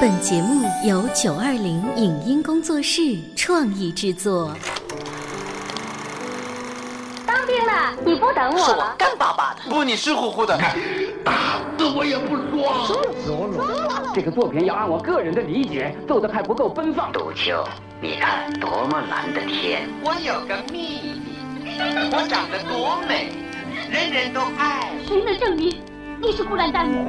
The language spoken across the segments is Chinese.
本节目由九二零影音工作室创意制作。当兵了，你不等我是我了？干巴巴的，不，你湿乎乎的。打死我也不说。这个作品要按我个人的理解做的还不够奔放。杜秋，你看多么蓝的天！我有个秘密，我长得多美，人人都爱。谁能证明你是孤男单女？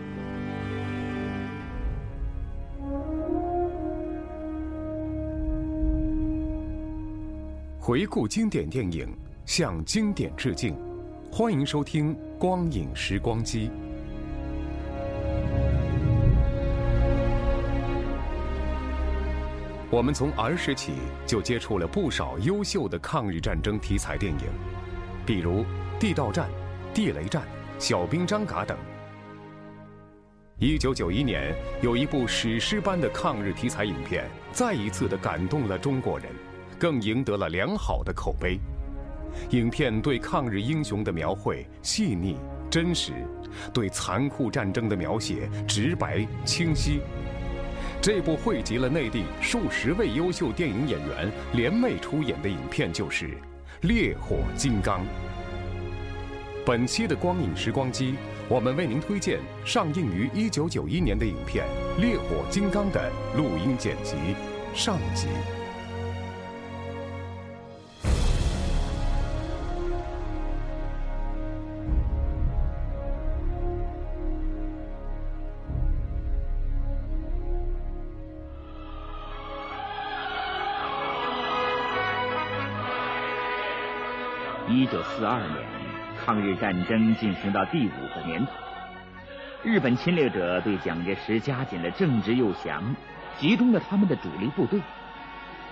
回顾经典电影，向经典致敬。欢迎收听《光影时光机》。我们从儿时起就接触了不少优秀的抗日战争题材电影，比如《地道战》《地雷战》《小兵张嘎》等。一九九一年，有一部史诗般的抗日题材影片，再一次的感动了中国人，更赢得了良好的口碑。影片对抗日英雄的描绘细腻真实，对残酷战争的描写直白清晰。这部汇集了内地数十位优秀电影演员联袂出演的影片就是《烈火金刚》。本期的光影时光机，我们为您推荐上映于一九九一年的影片《烈火金刚》的录音剪辑上集。四二年，抗日战争进行到第五个年头，日本侵略者对蒋介石加紧了政治诱降，集中了他们的主力部队，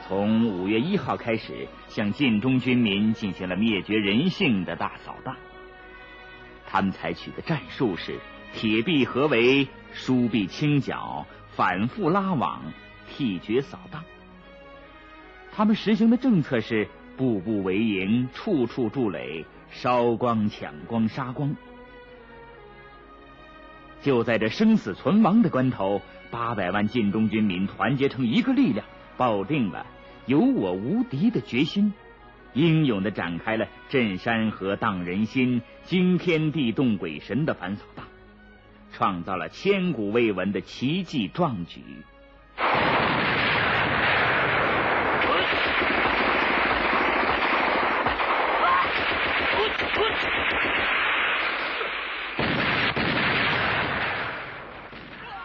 从五月一号开始，向晋中军民进行了灭绝人性的大扫荡。他们采取的战术是铁壁合围、疏壁清剿、反复拉网、替绝扫荡。他们实行的政策是。步步为营，处处筑垒，烧光、抢光、杀光。就在这生死存亡的关头，八百万晋中军民团结成一个力量，抱定了有我无敌的决心，英勇的展开了震山河、荡人心、惊天地、动鬼神的反扫荡，创造了千古未闻的奇迹壮举。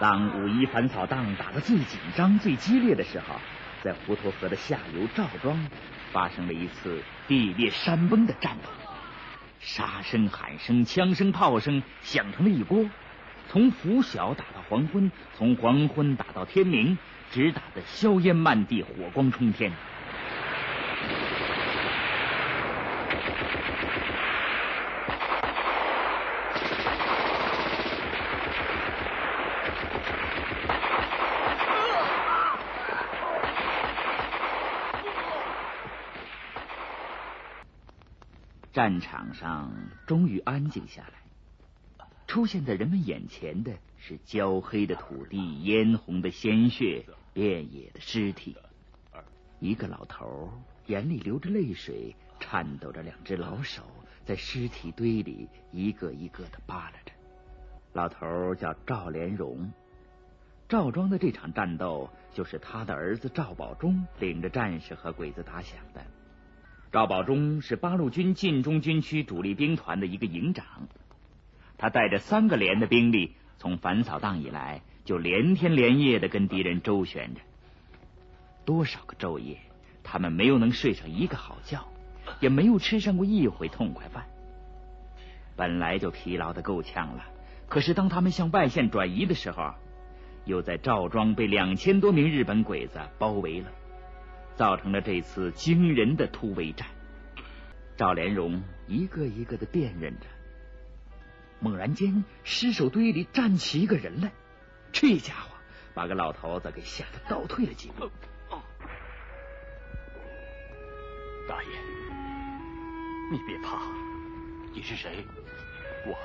当五一反扫荡打得最紧张、最激烈的时候，在滹沱河的下游赵庄，发生了一次地裂山崩的战斗。杀声、喊声、枪声、炮声响成了一锅，从拂晓打到黄昏，从黄昏打到天明，直打得硝烟漫地，火光冲天。战场上终于安静下来，出现在人们眼前的是焦黑的土地、嫣红的鲜血、遍野的尸体。一个老头眼里流着泪水，颤抖着两只老手，在尸体堆里一个一个的扒拉着。老头叫赵连荣，赵庄的这场战斗就是他的儿子赵保忠领着战士和鬼子打响的。赵保忠是八路军晋中军区主力兵团的一个营长，他带着三个连的兵力，从反扫荡以来就连天连夜的跟敌人周旋着。多少个昼夜，他们没有能睡上一个好觉，也没有吃上过一回痛快饭。本来就疲劳的够呛了，可是当他们向外线转移的时候，又在赵庄被两千多名日本鬼子包围了。造成了这次惊人的突围战。赵连荣一个一个的辨认着，猛然间，尸首堆里站起一个人来，这家伙把个老头子给吓得倒退了几步。大爷，你别怕，你是谁？我，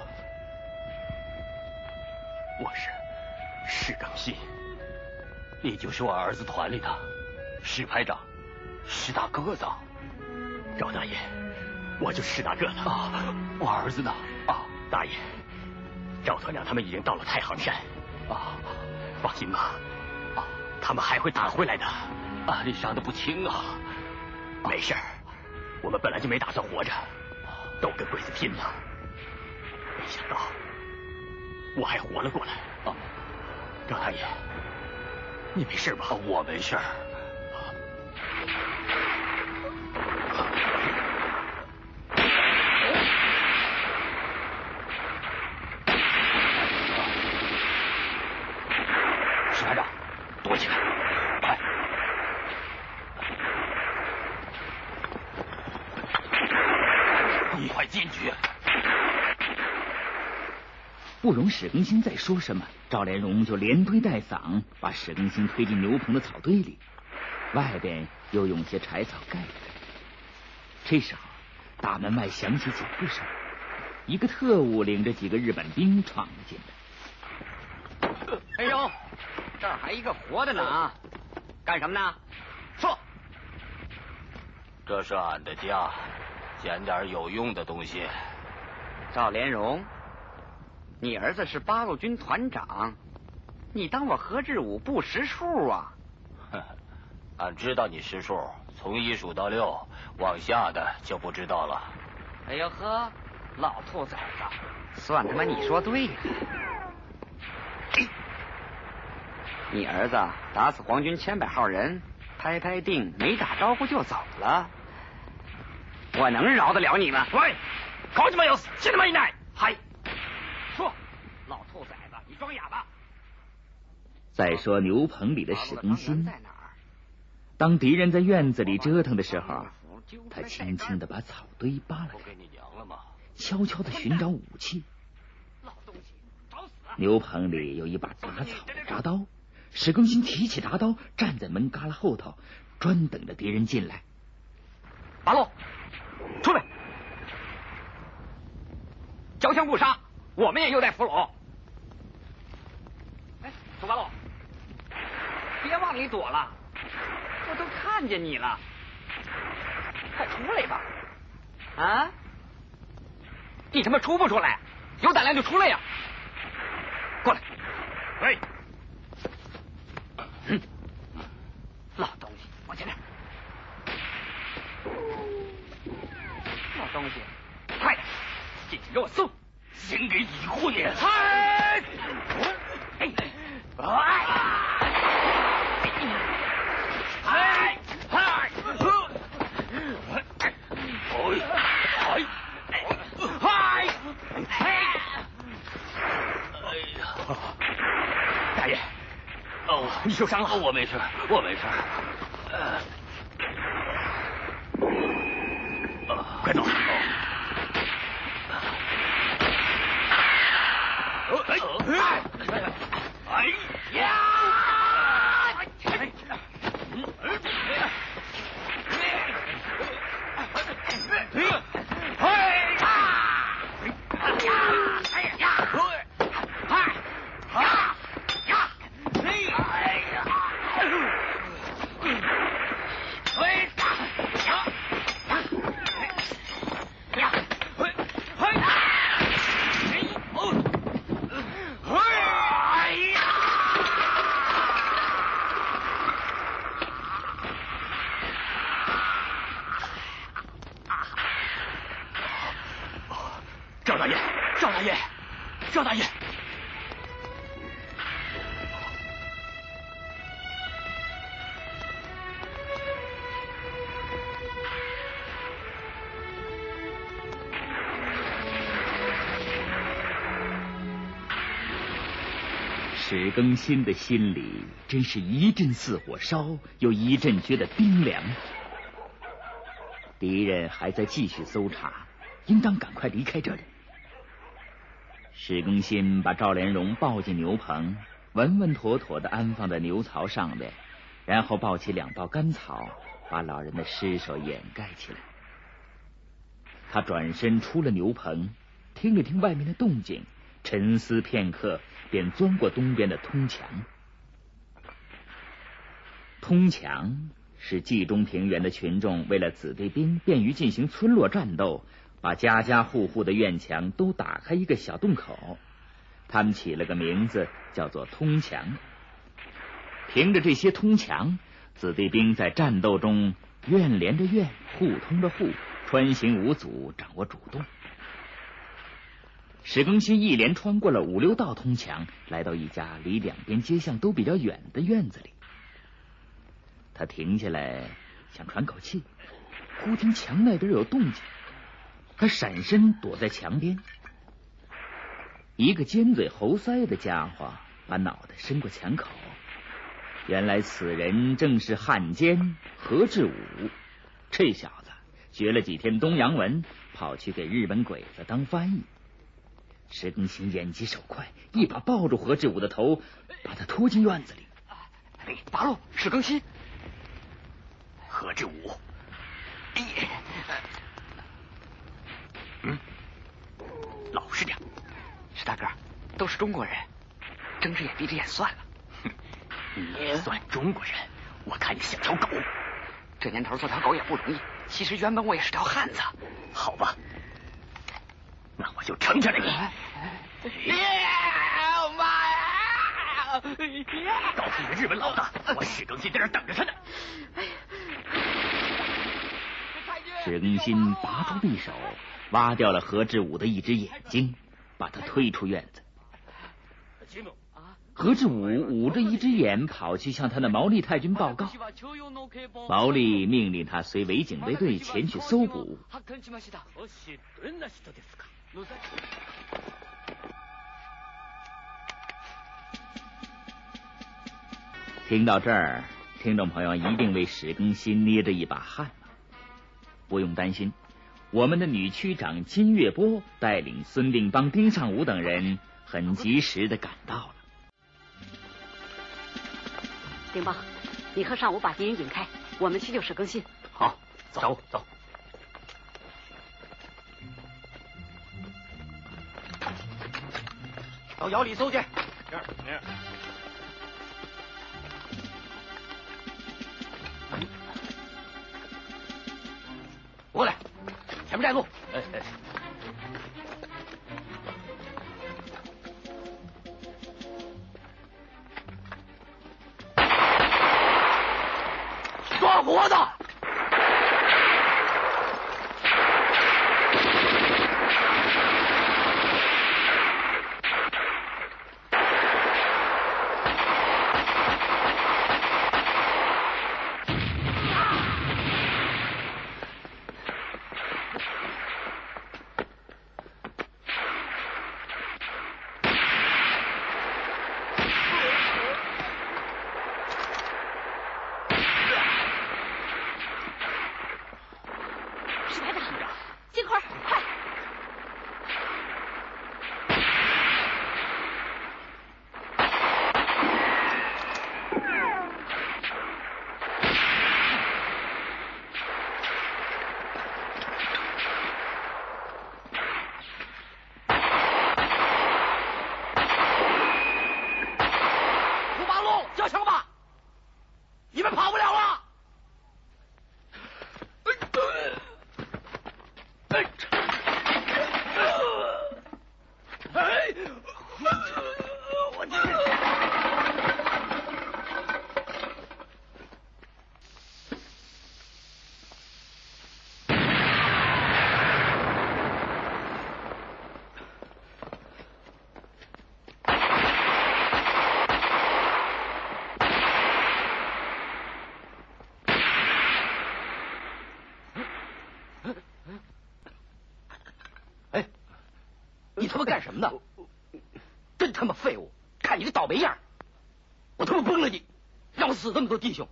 我是石刚新，你就是我儿子团里的史排长，石大个子。赵大爷，我就是史大个子啊。我儿子呢？啊，大爷，赵团长他们已经到了太行山。啊，放心吧，啊，他们还会打回来的。啊，你伤得不轻啊。没事儿，我们本来就没打算活着，都跟鬼子拼了。没想到我还活了过来。啊，赵大爷，你没事吧？我没事。史不容史更新再说什么，赵连荣就连推带搡，把史更新推进牛棚的草堆里，外边又用些柴草盖着。这时候，大门外响起脚步声，一个特务领着几个日本兵闯了进来。哎呦，这儿还一个活的呢啊！干什么呢？说。这是俺的家，捡点有用的东西。赵连荣，你儿子是八路军团长，你当我何志武不识数啊？俺知道你识数，从一数到六，往下的就不知道了。哎呦呵，老兔崽子，算他妈你说对了。你儿子打死皇军千百号人，拍拍腚，没打招呼就走了，我能饶得了你吗？喂，搞什么有信他妈一奶？嗨，说，老兔崽子，你装哑巴。再说牛棚里的史更新，当敌人在院子里折腾的时候，他轻轻的把草堆扒了开，悄悄的寻找武器。牛棚里有一把拔草铡刀，史更新提起铡刀，站在门旮旯后头，专等着敌人进来。八路，出来！交枪不杀，我们也有待俘虏。哎，苏八路，别往里躲了，我都看见你了，快出来吧！啊？你他妈出不出来？有胆量就出来呀！过来！喂！嗯，老东西，往前点！老东西，快点进去给我送！先给乙护你！嗨！哎！哎！嗨！嗨！嗨！嗨！哎呀！大爷，你受伤了？我没事，我没事。快走！哎！哎呀！赵大爷，赵大爷，赵大爷！史更新的心里真是一阵似火烧，又一阵觉得冰凉。敌人还在继续搜查，应当赶快离开这里。史更新把赵连荣抱进牛棚，稳稳妥妥的安放在牛槽上面，然后抱起两包干草，把老人的尸首掩盖起来。他转身出了牛棚，听了听外面的动静，沉思片刻，便钻过东边的通墙。通墙是冀中平原的群众为了子弟兵便于进行村落战斗。把家家户户的院墙都打开一个小洞口，他们起了个名字，叫做通墙。凭着这些通墙，子弟兵在战斗中院连着院，户通着户，穿行无阻，掌握主动。史更新一连穿过了五六道通墙，来到一家离两边街巷都比较远的院子里。他停下来想喘口气，忽听墙那边有动静。他闪身躲在墙边，一个尖嘴猴腮的家伙把脑袋伸过墙口。原来此人正是汉奸何志武。这小子学了几天东洋文，跑去给日本鬼子当翻译。石更新眼疾手快，一把抱住何志武的头，把他拖进院子里。哎，八路，史更新，何志武。嗯，老实点。石大个，都是中国人，睁只眼闭只眼算了。哼，你算中国人？我看你像条狗。这年头做条狗也不容易。其实原本我也是条汉子。好吧，那我就成全了你。妈呀！告诉你日本老大，我史更新在这等着他呢。史更新拔出匕首。挖掉了何志武的一只眼睛，把他推出院子。何志武捂着一只眼，跑去向他的毛利太君报告。毛利命令他随伪警卫队前去搜捕。听到这儿，听众朋友一定为史更新捏着一把汗不用担心。我们的女区长金月波带领孙定邦、丁尚武等人，很及时的赶到了。丁邦，你和尚武把敌人引开，我们去救史更新。好，走走。到窑里搜去。过不带路。让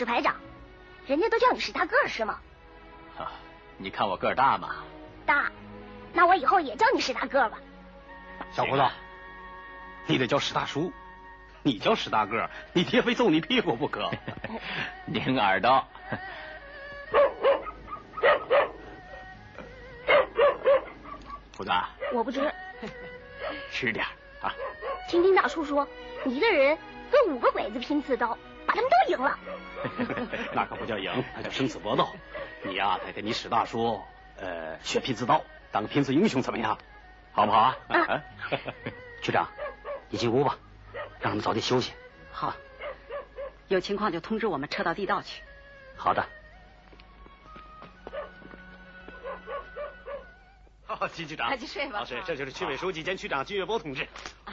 史排长，人家都叫你史大个儿是吗？啊你看我个儿大吗？大，那我以后也叫你史大个儿吧。小胡子，你得叫史大叔，你叫史大个儿，你爹非揍你屁股不可。拧耳朵。胡子，我不吃，吃点啊。听丁大叔说，你一个人跟五个鬼子拼刺刀，把他们都赢了。那可不叫赢，那叫生死搏斗。你呀，得跟你史大叔，呃，学拼刺刀，当个拼刺英雄，怎么样？好不好啊？啊 局长，你进屋吧，让他们早点休息。好，有情况就通知我们撤到地道去。好的。哦，金局长，快去睡吧。老师，这就是区委书记兼区长金月波同志，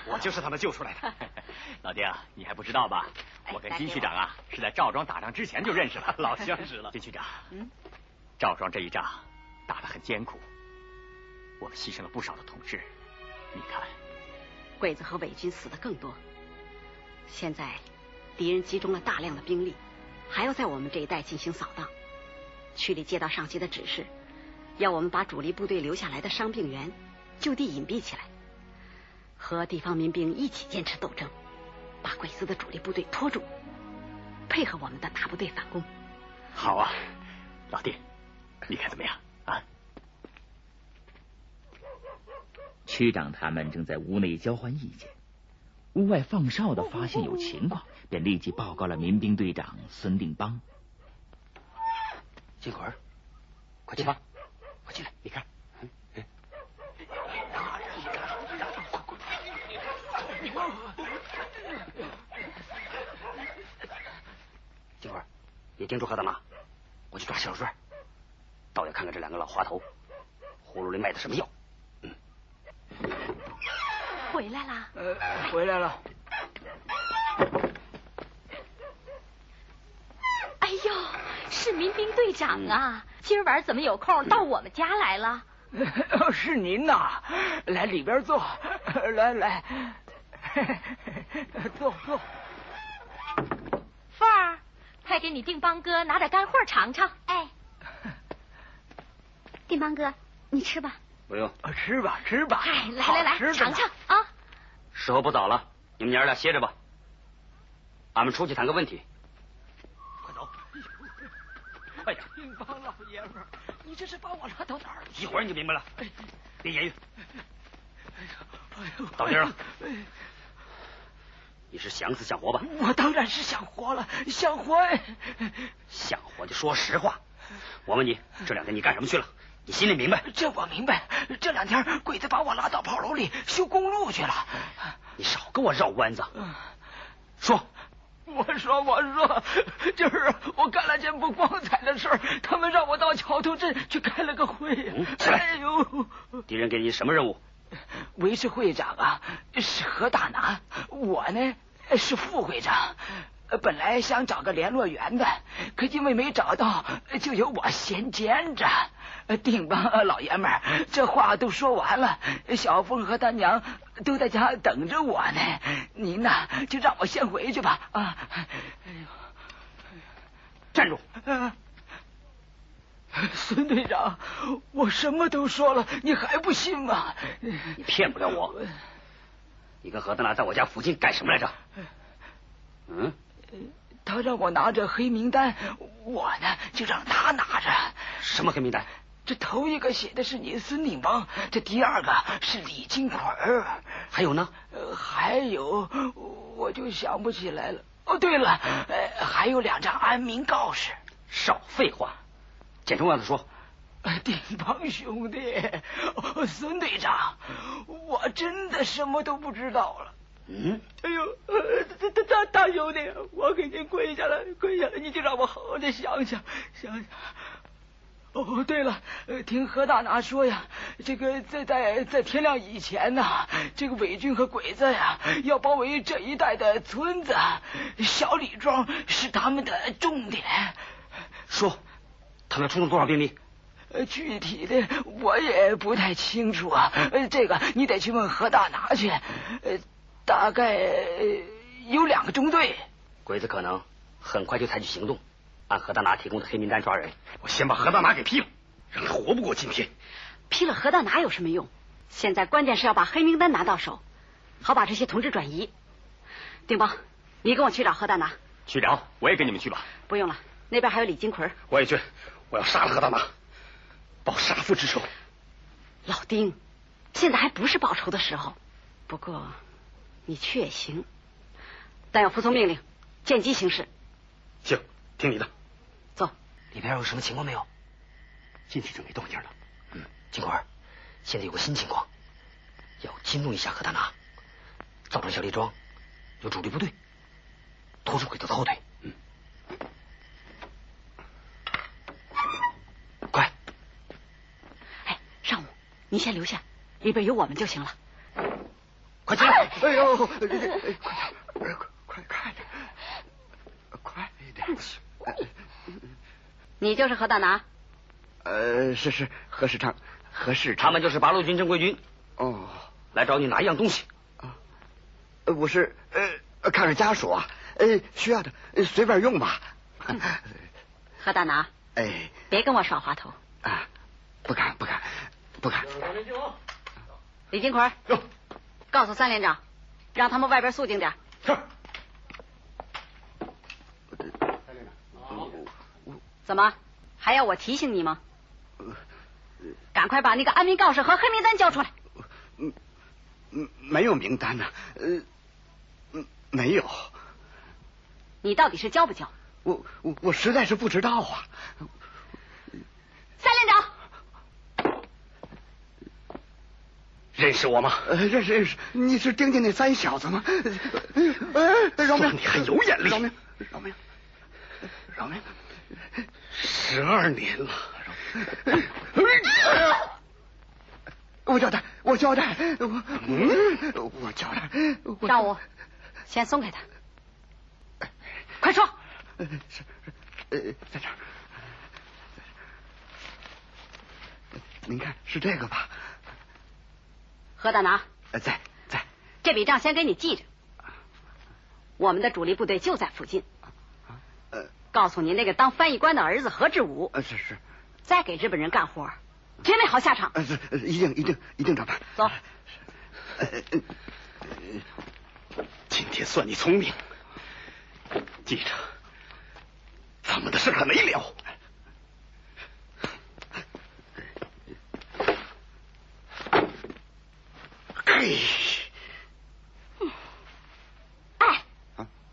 我就是他们救出来的。老丁，你还不知道吧？我跟金区长啊是在赵庄打仗之前就认识了，老相识了。金区长，嗯，赵庄这一仗打得很艰苦，我们牺牲了不少的同志。你看，鬼子和伪军死的更多。现在敌人集中了大量的兵力，还要在我们这一带进行扫荡。区里接到上级的指示，要我们把主力部队留下来的伤病员就地隐蔽起来，和地方民兵一起坚持斗争，把鬼子的主力部队拖住，配合我们的大部队反攻。好啊，老弟，你看怎么样啊？区长他们正在屋内交换意见，屋外放哨的发现有情况，便立即报告了民兵队长孙定邦。金奎，快去吧，快进来，你看。金花，你盯住何大妈，我去抓小帅，倒要看看这两个老滑头葫芦里卖的什么药。嗯回来啦？呃，回来了。哎呦，是民兵队长啊！今儿晚怎么有空到我们家来了？是您呐，来里边坐，来 来，坐坐。凤儿，快给你定邦哥拿点干货尝尝。哎，定邦哥，你吃吧。不用，吃吧吃吧。哎，来来来，尝尝啊。时候不早了，你们娘儿俩歇着吧。俺们出去谈个问题。快点！定邦老爷们儿，你这是把我拉到哪儿？一会儿你就明白了。别言语。哎呦，到地儿了。你是想死想活吧？我当然是想活了，想活。想活就说实话。我问你，这两天你干什么去了？你心里明白？这我明白。这两天鬼子把我拉到炮楼里修公路去了。你少跟我绕弯子。说，我说我说，就是我干了件不光彩的事儿，他们让我到桥头镇去开了个会。哎呦，敌人给你什么任务？维持会长啊是何大拿，我呢是副会长。本来想找个联络员的，可因为没找到，就由我先兼着。定邦老爷们儿，这话都说完了，小凤和他娘都在家等着我呢。您呐，就让我先回去吧。啊，哎呦站住！孙队长，我什么都说了，你还不信吗？你骗不了我。你跟何德拿在我家附近干什么来着？嗯？他让我拿着黑名单，我呢就让他拿着。什么黑名单？这头一个写的是你孙定邦，这第二个是李金奎还有呢？呃，还有我就想不起来了。哦，对了，呃，还有两张安民告示。少废话，简重要的说。定邦兄弟，孙队长，我真的什么都不知道了。嗯，哎呦，大大大大兄弟，我给您跪下了，跪下了，你就让我好好的想想，想想。哦，对了，听何大拿说呀，这个在在在天亮以前呢，这个伪军和鬼子呀要包围这一带的村子，小李庄是他们的重点。说，他们出动多少兵力？呃，具体的我也不太清楚啊，呃，这个你得去问何大拿去。呃。大概有两个中队，鬼子可能很快就采取行动，按何大拿提供的黑名单抓人。我先把何大拿给批了，让他活不过今天。批了何大拿有什么用？现在关键是要把黑名单拿到手，好把这些同志转移。丁邦，你跟我去找何大拿。去找，我也跟你们去吧。不用了，那边还有李金奎。我也去，我要杀了何大拿，报杀父之仇。老丁，现在还不是报仇的时候。不过。你去也行，但要服从命令，见机行事。行，听你的。走。里边有什么情况没有？进去就没动静了。嗯，金贵，现在有个新情况，要惊动一下何大拿，造成小李庄有主力部队拖住鬼子的后腿。嗯。快。哎，尚武，你先留下，里边有我们就行了。快进来！哎呦，快点，快快快点，快一点！你就是何大拿？呃，是是何世昌，何世昌，他们就是八路军正规军。哦，来找你拿一样东西。啊，我是呃，看着家属啊，呃，需要的随便用吧。何大拿，哎，别跟我耍滑头啊！不敢不敢不敢。李金奎。告诉三连长，让他们外边肃静点。是。三连长，怎么还要我提醒你吗？赶快把那个安民告示和黑名单交出来。嗯嗯，没有名单呢。呃，嗯，没有。你到底是交不交？我我我实在是不知道啊。三连长。认识我吗？认识认识，你是丁家那三小子吗？哎，饶命！你还有眼力？饶命！饶命！饶命！十二年了，我交代，我交代，我嗯，我交代。让我先松开他，快说。是是，呃，在这儿。您看，是这个吧？何大拿，在在，这笔账先给你记着。我们的主力部队就在附近。呃，告诉你那个当翻译官的儿子何志武。呃，是是。再给日本人干活，绝没好下场。呃，是一定一定一定照办。走。今天算你聪明，记着，咱们的事还没了。哎，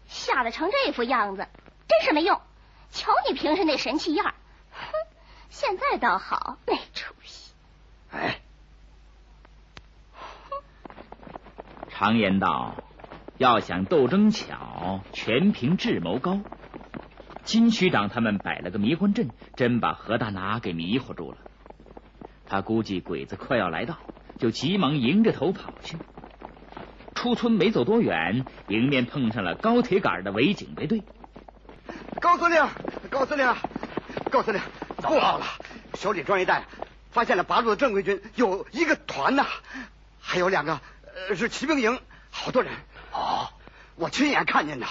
吓得成这副样子，真是没用！瞧你平时那神气样，哼！现在倒好，没出息。哎，常言道，要想斗争巧，全凭智谋高。金区长他们摆了个迷魂阵，真把何大拿给迷糊住了。他估计鬼子快要来到。就急忙迎着头跑去，出村没走多远，迎面碰上了高铁杆的伪警备队。高司令，高司令，高司令，不好了！小李庄一带发现了八路的正规军，有一个团呐，还有两个呃是骑兵营，好多人。哦，我亲眼看见的。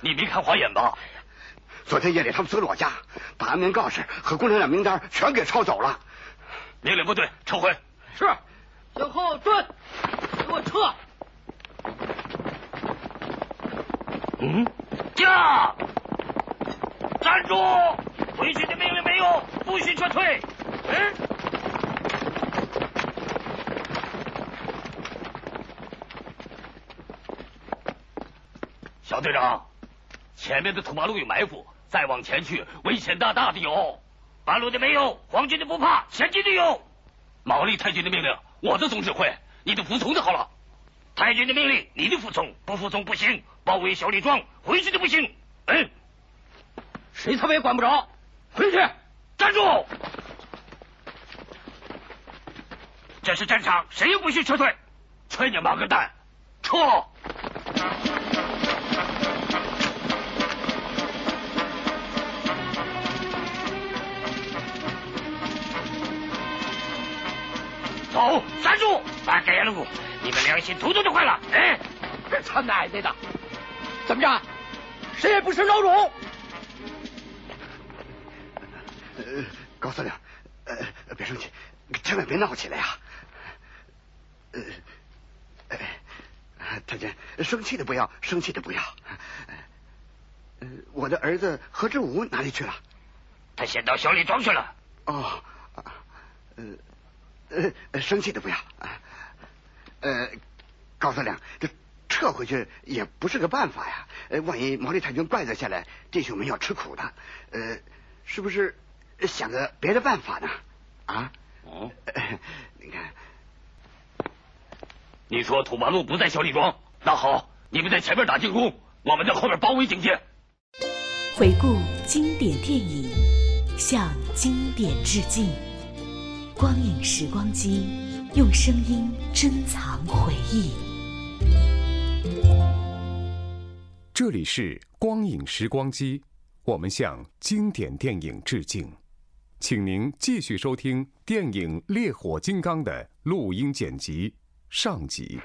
你没看花眼吧？昨天夜里他们搜了我家，把安民告示和共产党名单全给抄走了。命令部队撤回。是。向后转，给我撤！嗯，驾！站住！回去的命令没有，不许撤退。嗯。小队长，前面的土马路有埋伏，再往前去危险大大的有。半路的没有，皇军的不怕，前进的有。毛利太君的命令。我的总指挥，你就服从就好了。太君的命令，你得服从，不服从不行。包围小李庄，回去就不行。嗯，谁他妈也管不着，回去，站住！这是战场，谁也不许撤退。去你妈个蛋，撤！走，站住！把盖路，你们良心统统都坏了！哎，这他奶奶的，怎么着？谁也不是孬种！高司令，呃，别生气，千万别闹起来呀！呃，哎，太君，生气的不要，生气的不要。呃，我的儿子何志武哪里去了？他先到小李庄去了。哦，呃。呃，生气的不要。呃，高司令，这撤回去也不是个办法呀。呃，万一毛利太君怪罪下来，弟兄们要吃苦的。呃，是不是想个别的办法呢？啊？哦。你看，你说土八路不在小李庄，那好，你们在前面打进攻，我们在后面包围警戒。回顾经典电影，向经典致敬。光影时光机，用声音珍藏回忆。这里是光影时光机，我们向经典电影致敬。请您继续收听电影《烈火金刚》的录音剪辑上集。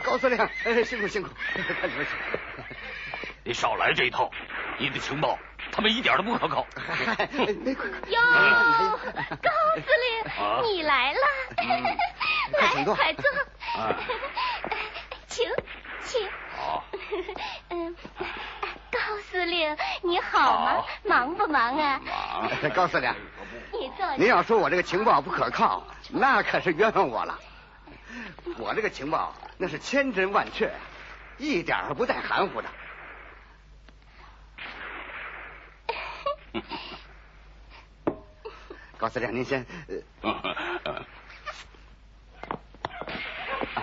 高司令，辛苦辛苦，看里边请。你少来这一套，你的情报他们一点都不可靠。哟，高司令，你来了，来，快坐。请，请。好。嗯，高司令你好吗？忙不忙啊？忙。高司令，你坐。您要说我这个情报不可靠，那可是冤枉我了。我这个情报那是千真万确，一点儿不带含糊的。高司令，您先。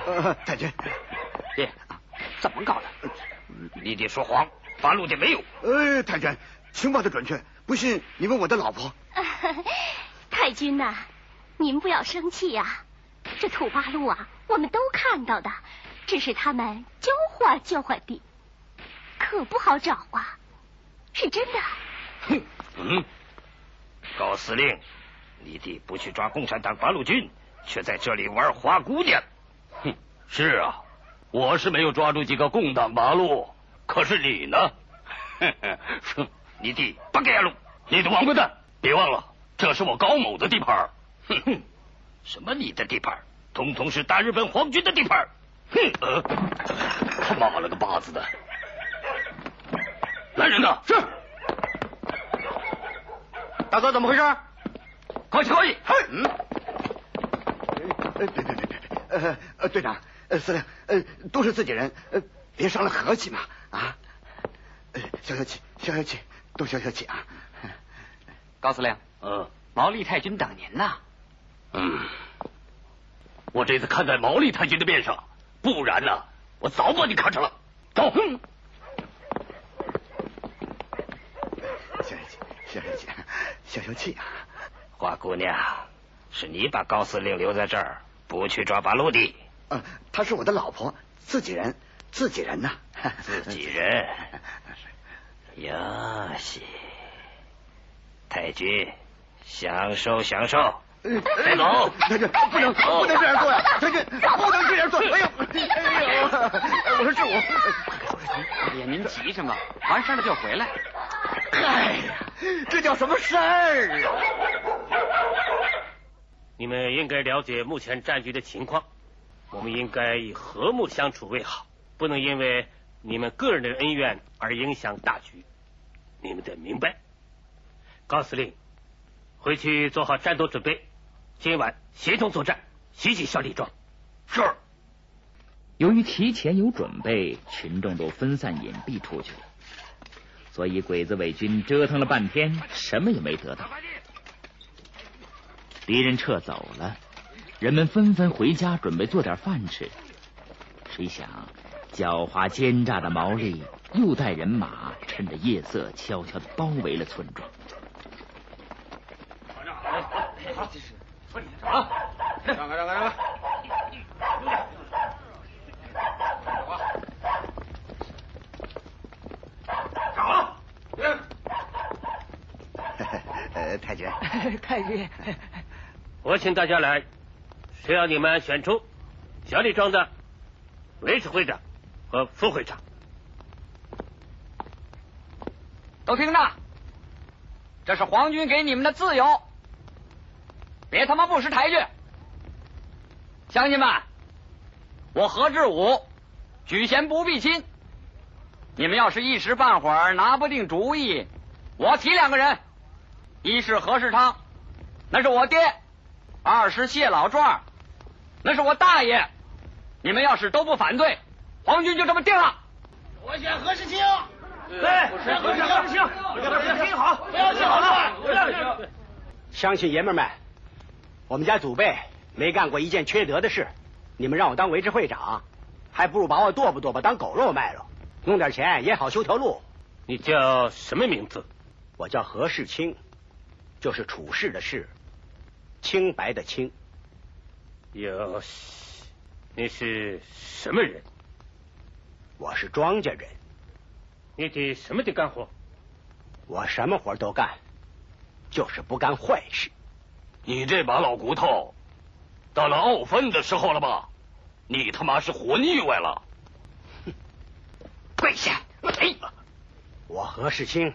呃，太君，爹，怎么搞的？你爹说谎，八路的没有。呃，太君，情报的准确，不信你问我的老婆。太君呐，您不要生气呀。这土八路啊，我们都看到的，只是他们交换交换的，可不好找啊，是真的。哼，嗯，高司令，你弟不去抓共产党八路军，却在这里玩花姑娘。哼，是啊，我是没有抓住几个共党八路，可是你呢？哼，你弟不给路，你的王八蛋！别忘了，这是我高某的地盘。哼哼。什么？你的地盘，统统是大日本皇军的地盘！哼！他妈了个巴子的！来人呐！是。大哥，怎么回事？快去，快去！嘿，嗯。别别别别别！呃呃，队长，呃司令，呃都是自己人，呃别伤了和气嘛啊！消消气，消消气，都消消气啊！高司令，嗯，毛利太君等您呢。嗯，我这次看在毛利太君的面上，不然呢，我早把你看成了。走。消消气，消消气，消消气啊！花姑娘，是你把高司令留在这儿，不去抓八路的？嗯，她是我的老婆，自己人，自己人呐。自己人。呀西，太君，享受享受。走！太君，不能不能这样做呀！太君，不能这样做！哎呦，哎呦，我说是我。哎呀，您急什么？完事了就回来。哎呀，这叫什么事儿啊？你们应该了解目前战局的情况。我们应该以和睦相处为好，不能因为你们个人的恩怨而影响大局。你们得明白。高司令，回去做好战斗准备，今晚协同作战，袭击小李庄。是。由于提前有准备，群众都分散隐蔽出去了，所以鬼子伪军折腾了半天，什么也没得到。敌人撤走了，人们纷纷回家准备做点饭吃。谁想，狡猾奸诈的毛利又带人马，趁着夜色悄悄的包围了村庄。好，啊，让开，让开，让开。太君，太君，我请大家来，是要你们选出小李庄的维持会长和副会长。都听着，这是皇军给你们的自由，别他妈不识抬举！乡亲们，我何志武举贤不避亲，你们要是一时半会儿拿不定主意，我提两个人。一是何世昌，那是我爹；二是谢老壮，那是我大爷。你们要是都不反对，皇军就这么定了。我选何世清。对，选何世清。何世清，好，不要听好了，不要听。乡亲爷们们，我们家祖辈没干过一件缺德的事，你们让我当维持会长，还不如把我剁吧剁吧当狗肉卖了，弄点钱也好修条路。你叫什么名字？我叫何世清。就是处事的事，清白的清。哟，你是什么人？我是庄稼人。你得什么的干活？我什么活都干，就是不干坏事。你这把老骨头，到了傲粪的时候了吧？你他妈是活腻歪了！跪下！哎，我何世清，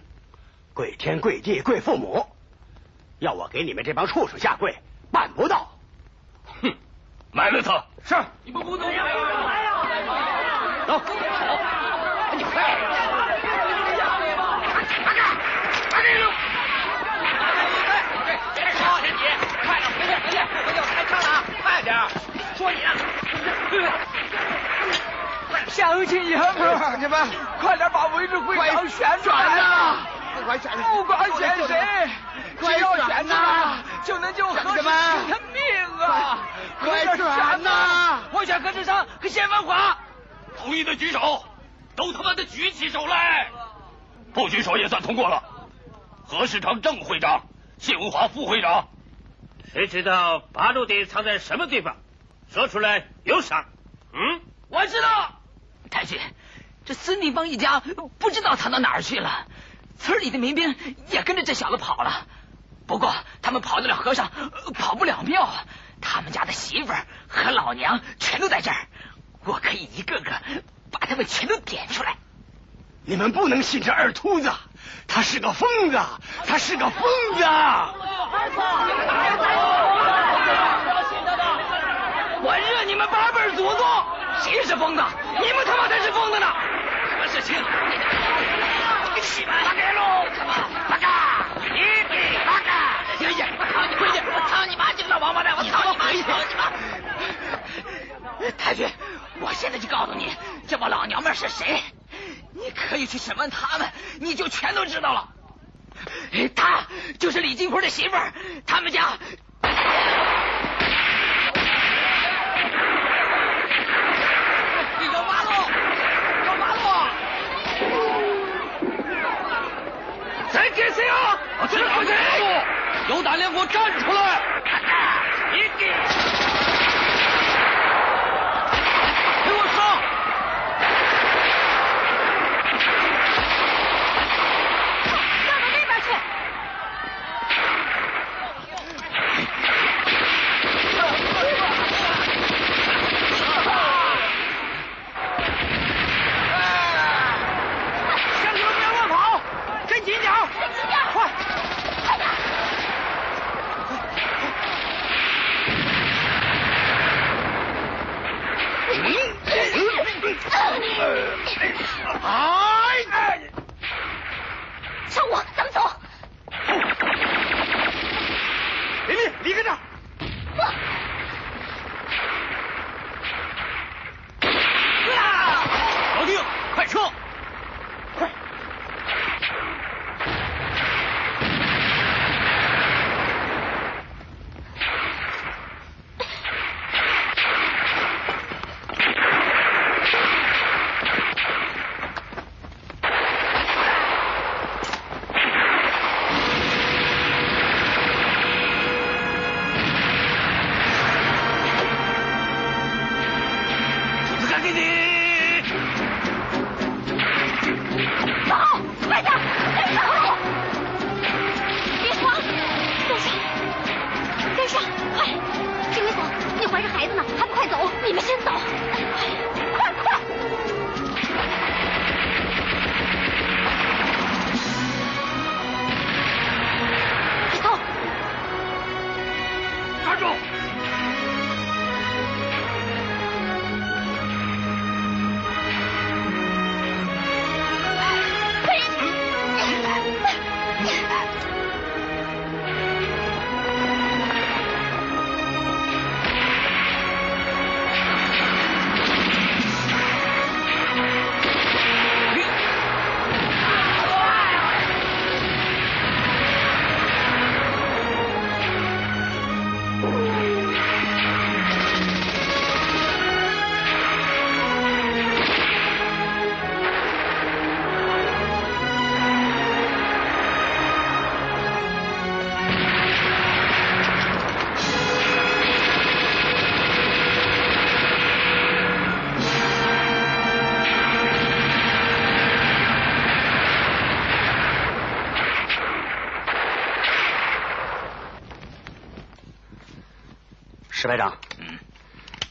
跪天跪地跪父母。要我给你们这帮畜生下跪，办不到！哼，埋了他！是，你们不能！来呀！走，你快！阿干，阿干！别吵你，快点回去，回去，回去，我开枪了啊！快点，说你呢！乡亲爷们，乡亲们，快点把维持会长选出来啊！不管选谁。只要选呐，就能救何世清的命啊！快选呐！我选何志昌和谢文华。同意的举手，都他妈的举起手来！不举手也算通过了。何世昌正会长，谢文华副会长。谁知道八路的藏在什么地方？说出来有赏。嗯，我知道。太君，这孙立邦一家不知道藏到哪儿去了，村里的民兵也跟着这小子跑了。不过他们跑得了和尚，跑不了庙。他们家的媳妇儿和老娘全都在这儿，我可以一个个把他们全都点出来。你们不能信这二秃子，他是个疯子，他是个疯子。我认你们八辈祖宗，谁是疯子？你们他妈才是疯子呢！何世清，你起来！打开喽！他妈，打开！你。爷爷，我操你回去！我操你妈！这个老王八蛋！我操你妈！操你妈！太君，我现在就告诉你，这帮老娘们是谁？你可以去审问他们，你就全都知道了。他就是李金奎的媳妇儿，他们家。有八路，有八路！谁接谁啊？我去打谁？有胆量给我站出来！给石排长，嗯，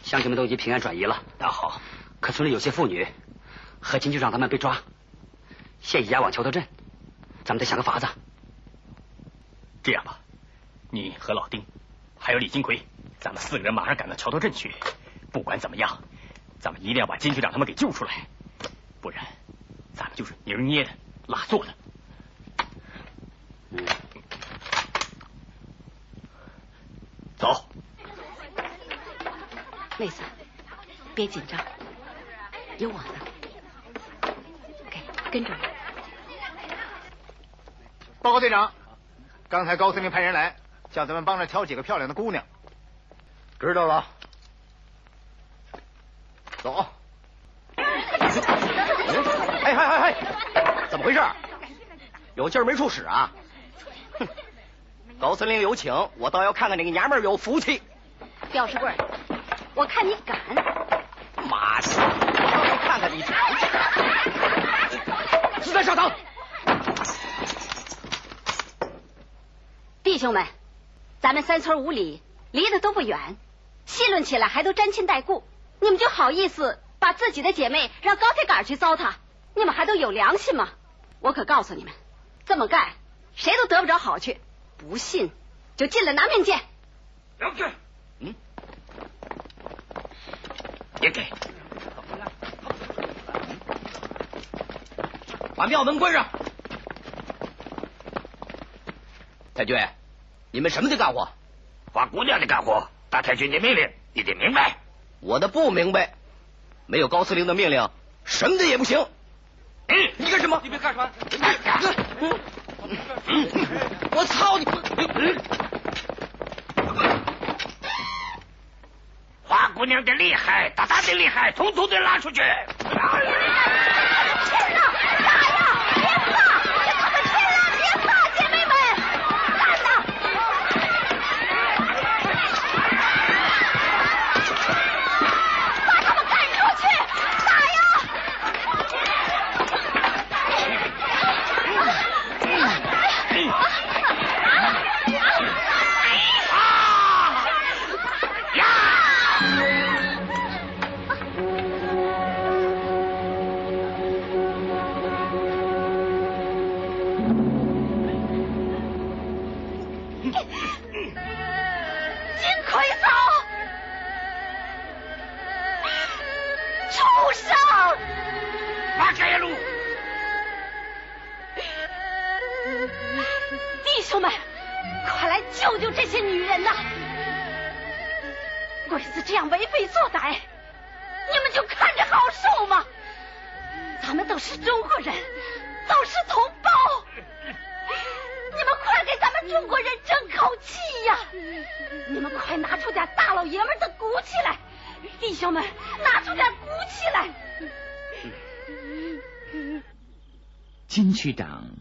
乡亲们都已经平安转移了，那好。可村里有些妇女和金局长他们被抓，现已押往桥头镇，咱们得想个法子。这样吧，你和老丁，还有李金奎，咱们四个人马上赶到桥头镇去。不管怎么样，咱们一定要把金局长他们给救出来，不然咱们就是泥儿捏的、拉做的。嗯，走。妹子，别紧张，有我呢。给，跟着我。报告队长，刚才高司令派人来，叫咱们帮着挑几个漂亮的姑娘。知道了。走。哎嗨嗨嗨，怎么回事？有劲儿没处使啊？哼！高司令有请，我倒要看看哪个娘们儿有福气。吊石棍，我看你敢！妈的，我倒要看看你敢！子弹上膛！弟兄们，咱们三村五里离得都不远，戏论起来还都沾亲带故，你们就好意思把自己的姐妹让高铁杆去糟蹋？你们还都有良心吗？我可告诉你们，这么干谁都得不着好去。不信就进来拿命见。了解。嗯，也给。把庙门关上。太君，你们什么的干活？花姑娘的干活。大太君的命令，你得明白。我的不明白。没有高司令的命令，什么的也不行。嗯，你干什么？你别干什么？我操你！花姑娘的厉害，大大的厉害，统统的拉出去！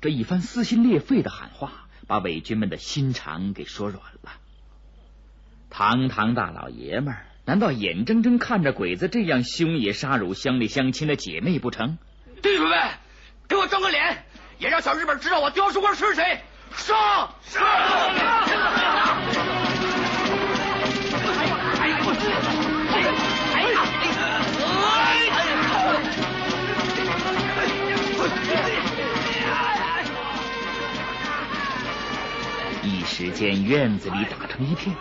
一番撕心裂肺的喊话，把伪军们的心肠给说软了。堂堂大老爷们儿，难道眼睁睁看着鬼子这样凶野杀戮乡里乡亲的姐妹不成？弟兄们，给我争个脸，也让小日本知道我刁叔官是谁！上！是。时间，院子里打成一片。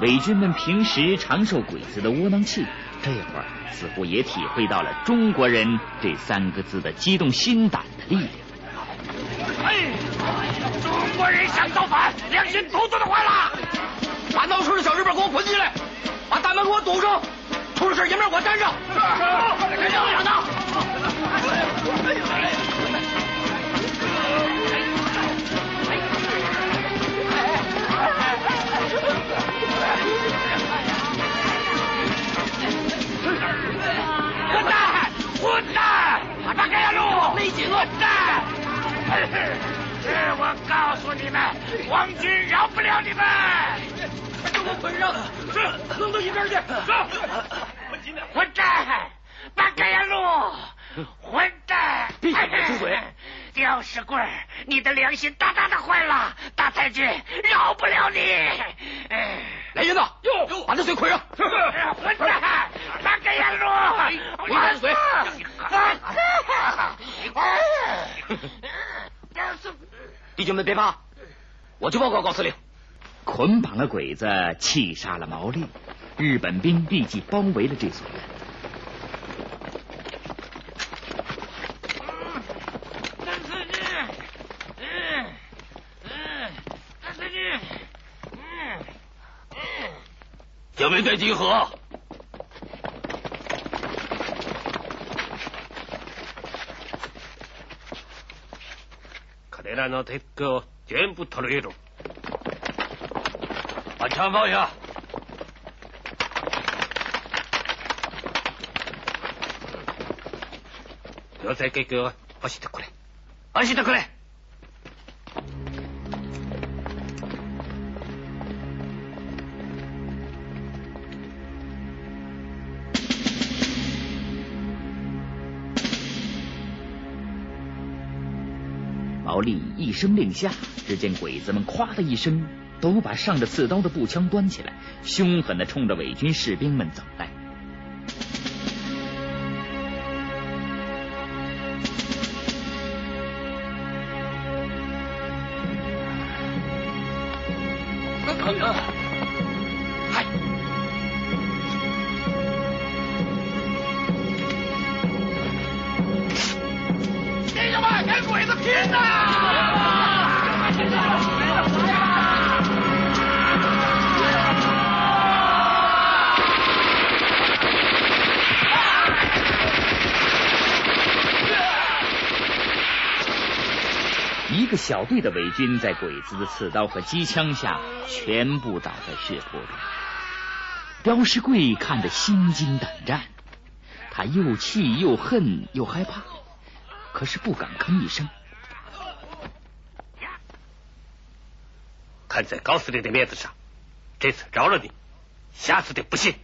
伪军们平时常受鬼子的窝囊气，这会儿似乎也体会到了“中国人”这三个字的激动心胆的力量。哎，中国人想造反，良心突突的坏了！把闹事的小日本给我捆起来，把大门给我堵上，出了事爷们我担着。是，是，这混蛋！八嘎呀路！内紧！混蛋！是我告诉你们，皇军饶不了你们！快给我捆上！是，扔到一边去！走。混蛋！八嘎呀路！混蛋！闭嘴！闭嘴！刁石棍，你的良心大大的坏了！大太君饶不了你！来人呐！哟，把这水捆上！混蛋！把开呀路！你看嘴！弟兄们别怕，我去报告高司令。捆绑了鬼子，气杀了毛利，日本兵立即包围了这所院。小梅队集合。彼らのテックを全部取り入れろ。あちゃまや。行政計画を走ってくれ。走ってくれ一声令下，只见鬼子们“咵”的一声，都把上着刺刀的步枪端起来，凶狠的冲着伪军士兵们走来。小队的伪军在鬼子的刺刀和机枪下全部倒在血泊中。刁世贵看得心惊胆战，他又气又恨又害怕，可是不敢吭一声。看在高司令的面子上，这次饶了你，下次的不信。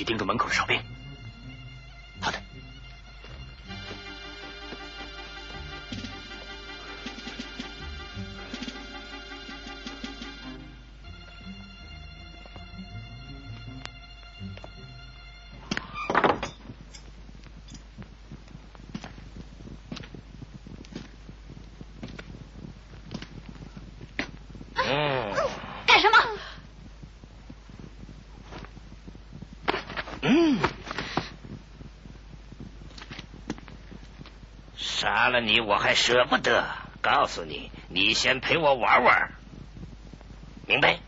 你去盯着门口的哨兵。了你我还舍不得。告诉你，你先陪我玩玩，明白？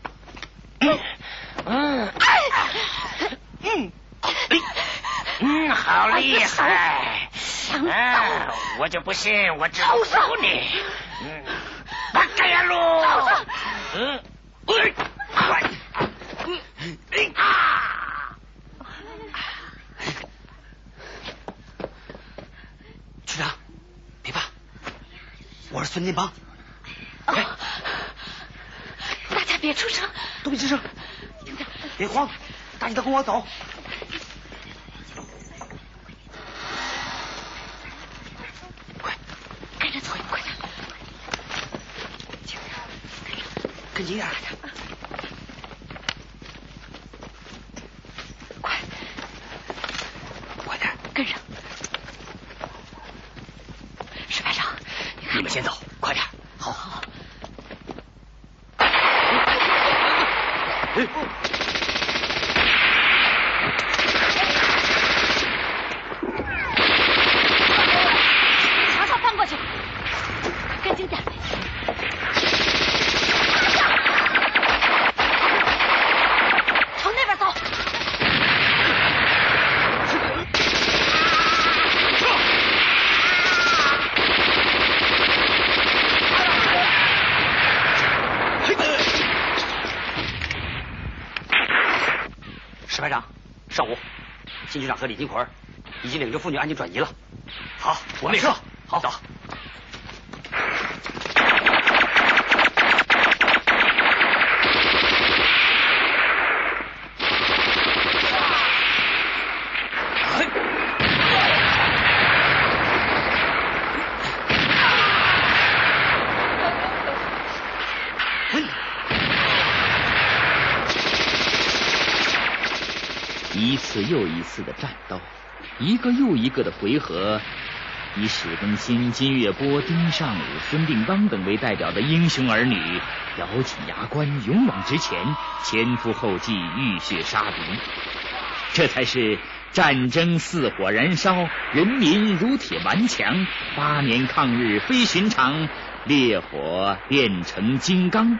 嗯嗯嗯嗯，好厉害！啊，我就不信我治不服你。嗯，把开路！嗯，快！啊！局长，别怕，孙金邦。哎，大家别出声，都别吱声，别慌，大家都跟我走。快，跟着走，快点，跟紧点。快，快点，跟上。石排长，你们先走，快点。好好。瞧瞧，翻过去，跟紧点。朝那边走。石排长，上午，金局长和李金奎已经领着妇女安全转移了。好，我们撤。好，走。一次又一次的战斗，一个又一个的回合，以史更新、金月波、丁尚武、孙定邦等为代表的英雄儿女，咬紧牙关，勇往直前，前赴后继，浴血杀敌。这才是战争似火燃烧，人民如铁顽强。八年抗日非寻常，烈火炼成金刚。